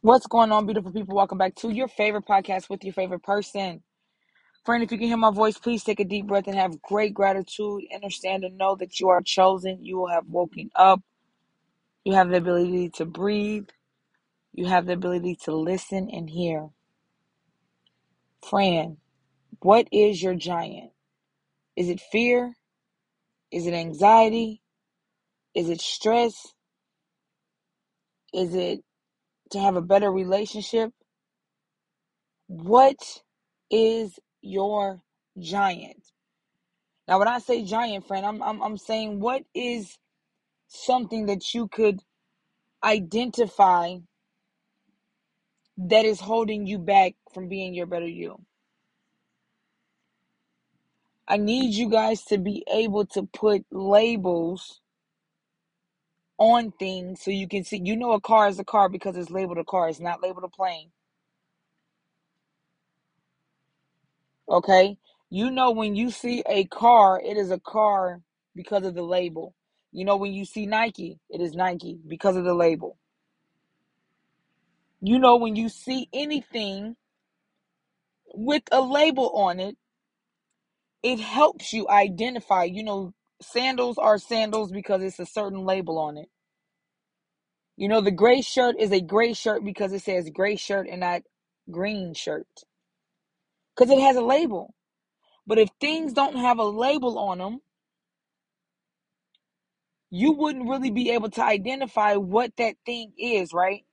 What's going on, beautiful people? Welcome back to your favorite podcast with your favorite person. Friend, if you can hear my voice, please take a deep breath and have great gratitude. Understand and know that you are chosen. You will have woken up. You have the ability to breathe. You have the ability to listen and hear. Friend, what is your giant? Is it fear? Is it anxiety? Is it stress? Is it to have a better relationship? What is your giant? Now, when I say giant friend, I'm, I'm, I'm saying what is something that you could identify that is holding you back from being your better you? I need you guys to be able to put labels on things so you can see. You know, a car is a car because it's labeled a car, it's not labeled a plane. Okay? You know, when you see a car, it is a car because of the label. You know, when you see Nike, it is Nike because of the label. You know, when you see anything with a label on it, it helps you identify. You know, sandals are sandals because it's a certain label on it. You know, the gray shirt is a gray shirt because it says gray shirt and not green shirt because it has a label. But if things don't have a label on them, you wouldn't really be able to identify what that thing is, right?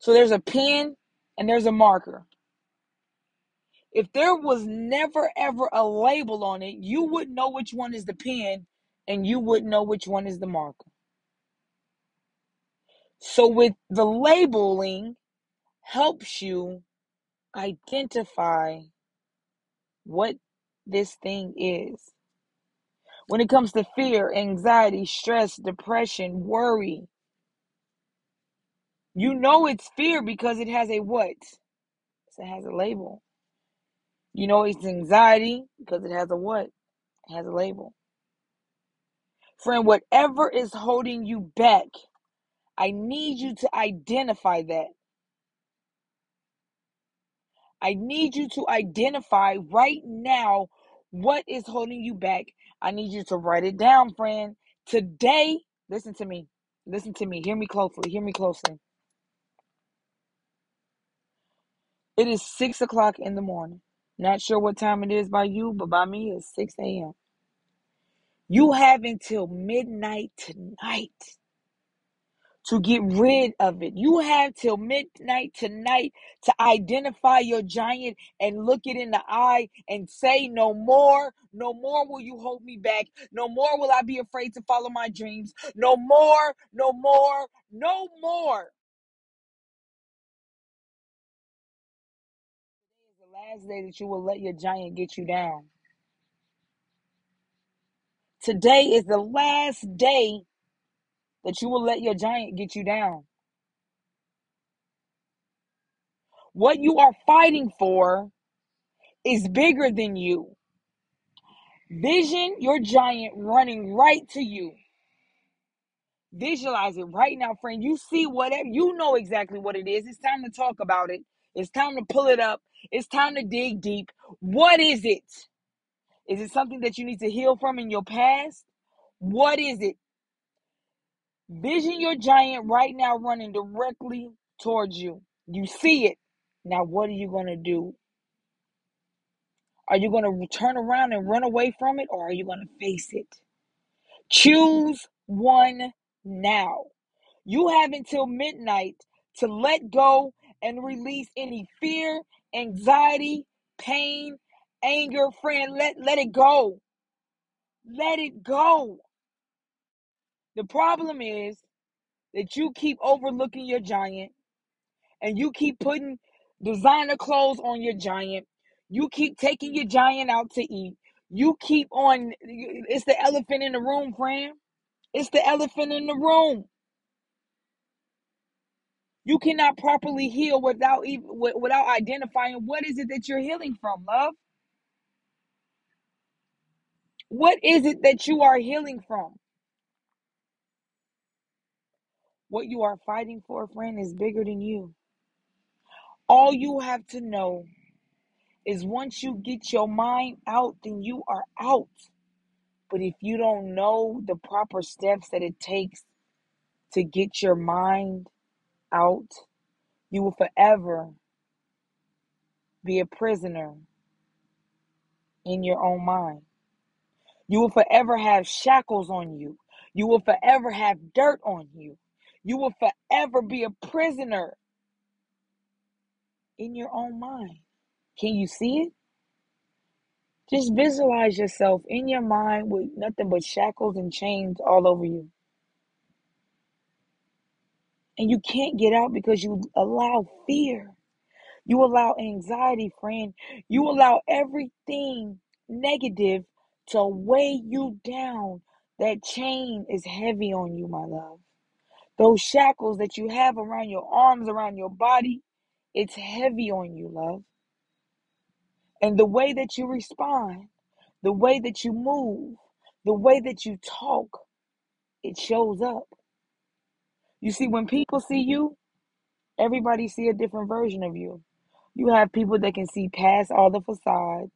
So there's a pen and there's a marker. If there was never ever a label on it, you wouldn't know which one is the pen and you wouldn't know which one is the marker. So with the labeling helps you identify what this thing is. When it comes to fear, anxiety, stress, depression, worry, you know it's fear because it has a what? It has a label. You know it's anxiety because it has a what? It has a label. Friend, whatever is holding you back, I need you to identify that. I need you to identify right now what is holding you back. I need you to write it down, friend. Today, listen to me. Listen to me. Hear me closely. Hear me closely. It is six o'clock in the morning. Not sure what time it is by you, but by me, it's 6 a.m. You mm. have until midnight tonight to get rid of it. You have till midnight tonight to identify your giant and look it in the eye and say, No more, no more will you hold me back. No more will I be afraid to follow my dreams. No more, no more, no more. Last day that you will let your giant get you down. Today is the last day that you will let your giant get you down. What you are fighting for is bigger than you. Vision your giant running right to you. Visualize it right now, friend. You see whatever, you know exactly what it is. It's time to talk about it. It's time to pull it up. It's time to dig deep. What is it? Is it something that you need to heal from in your past? What is it? Vision your giant right now running directly towards you. You see it. Now, what are you going to do? Are you going to turn around and run away from it or are you going to face it? Choose one now. You have until midnight to let go and release any fear, anxiety, pain, anger, friend. Let, let it go. Let it go. The problem is that you keep overlooking your giant and you keep putting designer clothes on your giant. You keep taking your giant out to eat. You keep on, it's the elephant in the room, friend. It's the elephant in the room. You cannot properly heal without even without identifying what is it that you're healing from, love. What is it that you are healing from? What you are fighting for, friend, is bigger than you. All you have to know is once you get your mind out, then you are out. But if you don't know the proper steps that it takes to get your mind out, you will forever be a prisoner in your own mind. You will forever have shackles on you. You will forever have dirt on you. You will forever be a prisoner in your own mind. Can you see it? Just visualize yourself in your mind with nothing but shackles and chains all over you. And you can't get out because you allow fear. You allow anxiety, friend. You allow everything negative to weigh you down. That chain is heavy on you, my love. Those shackles that you have around your arms, around your body, it's heavy on you, love. And the way that you respond, the way that you move, the way that you talk, it shows up. You see, when people see you, everybody see a different version of you. You have people that can see past all the facade.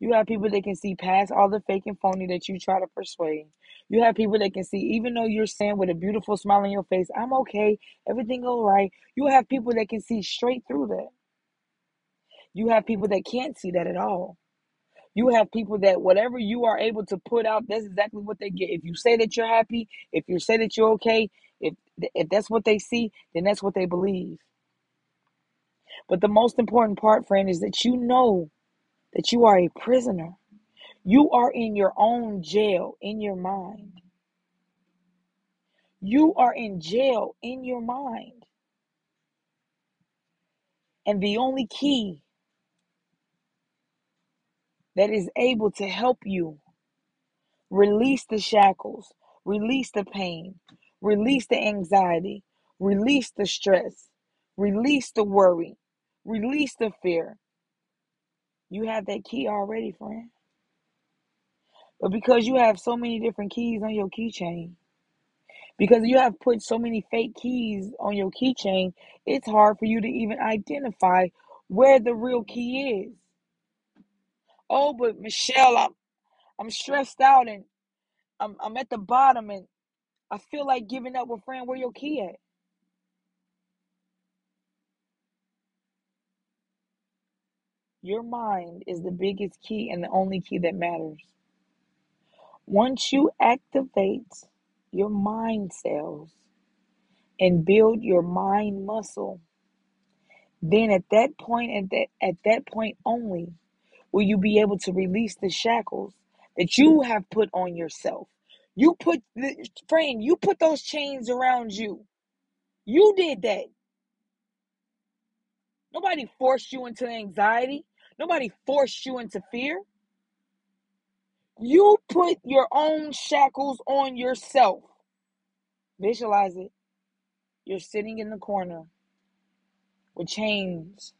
You have people that can see past all the fake and phony that you try to persuade. You have people that can see, even though you're saying with a beautiful smile on your face, I'm okay, everything all right. You have people that can see straight through that. You have people that can't see that at all. You have people that whatever you are able to put out, that's exactly what they get. If you say that you're happy, if you say that you're okay, if if that's what they see, then that's what they believe. But the most important part, friend, is that you know that you are a prisoner. You are in your own jail in your mind. You are in jail in your mind. And the only key that is able to help you release the shackles, release the pain, release the anxiety, release the stress, release the worry, release the fear. You have that key already, friend. But because you have so many different keys on your keychain, because you have put so many fake keys on your keychain, it's hard for you to even identify where the real key is. Oh, but Michelle, I'm I'm stressed out and I'm I'm at the bottom and I feel like giving up with friend. Where your key at? Your mind is the biggest key and the only key that matters. Once you activate your mind cells and build your mind muscle, then at that point at that at that point only will you be able to release the shackles that you have put on yourself. You put the friend, you put those chains around you. You did that. Nobody forced you into anxiety. Nobody forced you into fear. You put your own shackles on yourself. Visualize it. You're sitting in the corner with chains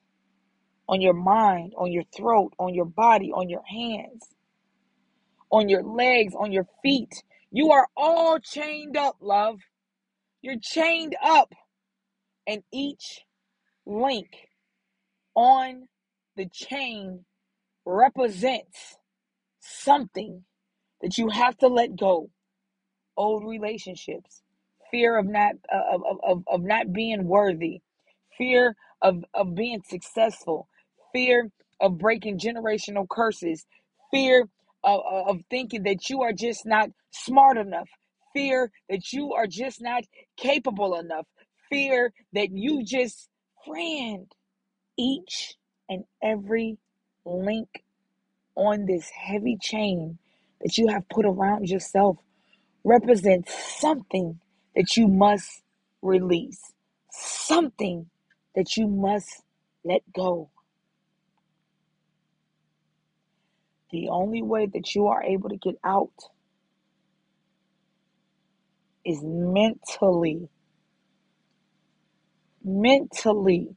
on your mind, on your throat, on your body, on your hands, on your legs, on your feet. You are all chained up, love. You're chained up. And each link on the chain represents something that you have to let go. Old relationships, fear of not uh, of, of, of not being worthy, fear of, of being successful, fear of breaking generational curses, fear of, of thinking that you are just not smart enough, fear that you are just not capable enough, fear that you just friend each and every link on this heavy chain that you have put around yourself represents something that you must release, something that you must let go. The only way that you are able to get out is mentally, mentally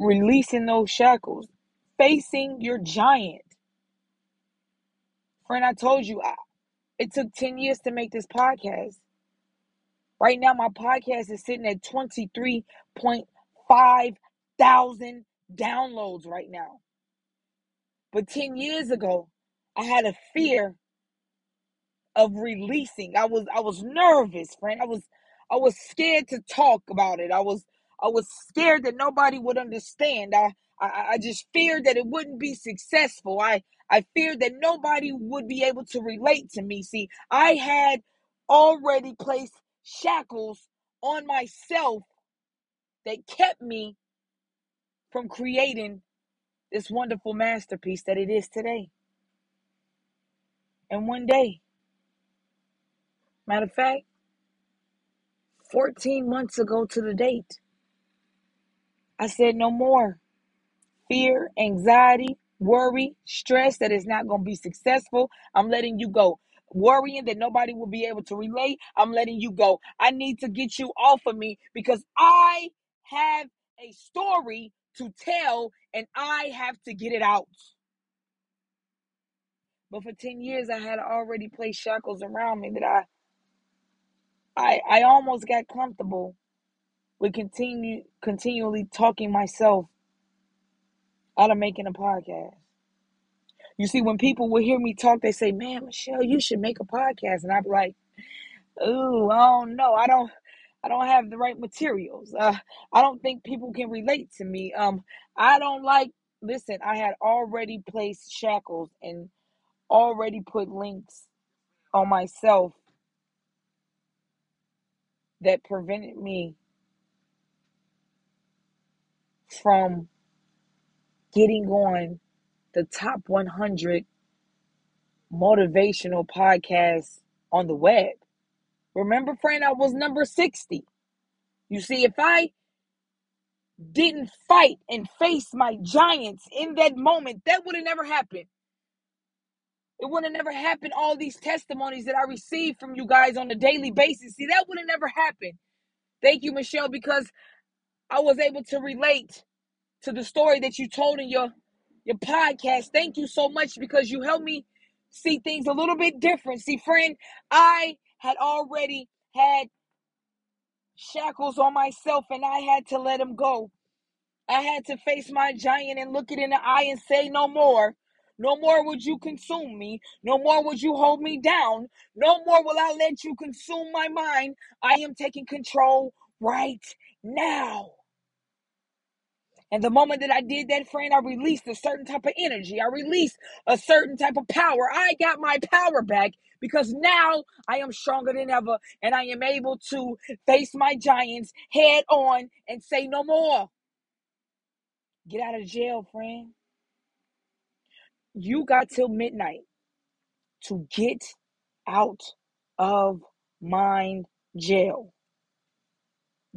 releasing those shackles, facing your giant. Friend, I told you, I, it took 10 years to make this podcast. Right now, my podcast is sitting at 23.5 thousand downloads right now. But 10 years ago, I had a fear of releasing. I was I was nervous, friend. I was I was scared to talk about it. I was I was scared that nobody would understand. I I, I just feared that it wouldn't be successful. I I feared that nobody would be able to relate to me. See, I had already placed shackles on myself that kept me from creating this wonderful masterpiece that it is today. And one day, matter of fact, 14 months ago to the date, I said no more fear, anxiety, worry, stress that it's not going to be successful. I'm letting you go. Worrying that nobody will be able to relate. I'm letting you go. I need to get you off of me because I have a story to tell and I have to get it out. But for 10 years, I had already placed shackles around me that I, I, I almost got comfortable with continue continually talking myself out of making a podcast. You see, when people will hear me talk, they say, "Man, Michelle, you should make a podcast," and I'm like, "Ooh, I don't know. I don't, I don't have the right materials. Uh, I don't think people can relate to me. Um, I don't like. Listen, I had already placed shackles and already put links on myself that prevented me from getting on the top 100 motivational podcasts on the web. Remember, friend, I was number 60. You see, if I didn't fight and face my giants in that moment, that would have never happened. It would have never happened. All these testimonies that I receive from you guys on a daily basis. See, that would have never happened. Thank you, Michelle, because I was able to relate to the story that you told in your your podcast. Thank you so much because you helped me see things a little bit different. See, friend, I had already had shackles on myself and I had to let them go. I had to face my giant and look it in the eye and say no more. No more would you consume me. No more would you hold me down. No more will I let you consume my mind. I am taking control right now. And the moment that I did that, friend, I released a certain type of energy. I released a certain type of power. I got my power back because now I am stronger than ever and I am able to face my giants head on and say no more. Get out of jail, friend. You got till midnight to get out of mind jail.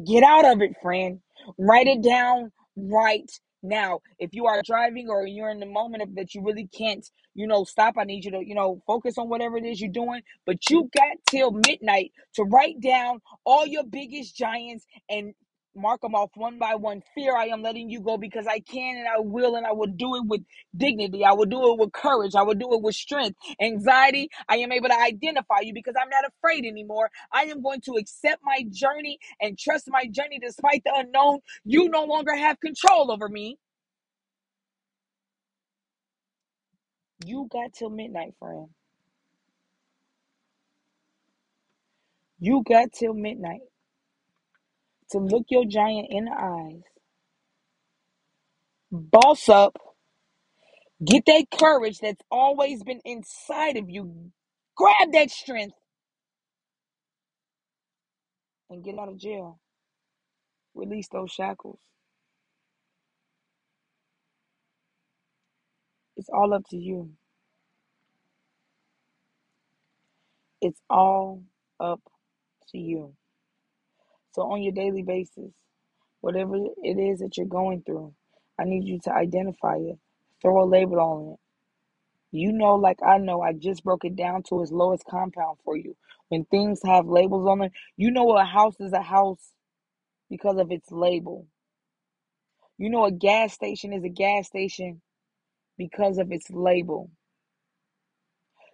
Get out of it, friend. Write it down right now. If you are driving or you're in the moment of that you really can't, you know, stop, I need you to, you know, focus on whatever it is you're doing. But you got till midnight to write down all your biggest giants and mark them off one by one. Fear, I am letting you go because I can and I will, and I will do it with dignity. I will do it with courage. I will do it with strength. Anxiety, I am able to identify you because I'm not afraid anymore. I am going to accept my journey and trust my journey despite the unknown. You no longer have control over me. You got till midnight, friend. You got till midnight to look your giant in the eyes, boss up, get that courage that's always been inside of you, grab that strength, and get out of jail. Release those shackles. It's all up to you. It's all up to you. So, on your daily basis, whatever it is that you're going through, I need you to identify it, throw a label on it. You know, like I know, I just broke it down to its lowest compound for you. When things have labels on them, you know a house is a house because of its label. You know a gas station is a gas station because of its label.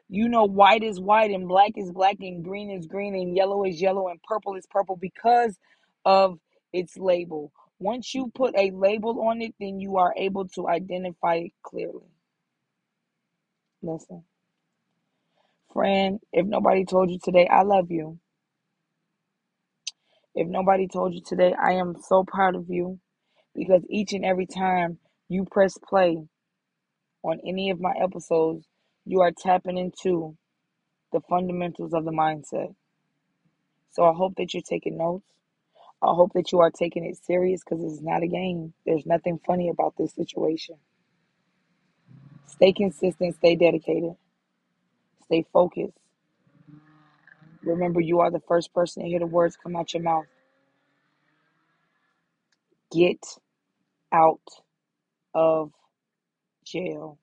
You know, white is white and black is black and green is green and yellow is yellow and purple is purple because of its label. Once you put a label on it, then you are able to identify it clearly. Listen, friend, if nobody told you today, I love you. If nobody told you today, I am so proud of you because each and every time you press play on any of my episodes, you are tapping into the fundamentals of the mindset. So I hope that you're taking notes. I hope that you are taking it serious because it's not a game. There's nothing funny about this situation. Stay consistent, stay dedicated, stay focused. Remember, you are the first person to hear the words come out your mouth. Get out of jail.